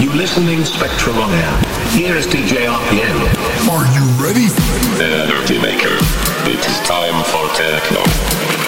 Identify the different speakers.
Speaker 1: You listening Spectral on air. Here is DJ RPM.
Speaker 2: Are you ready?
Speaker 3: Energy Maker. It is time for techno.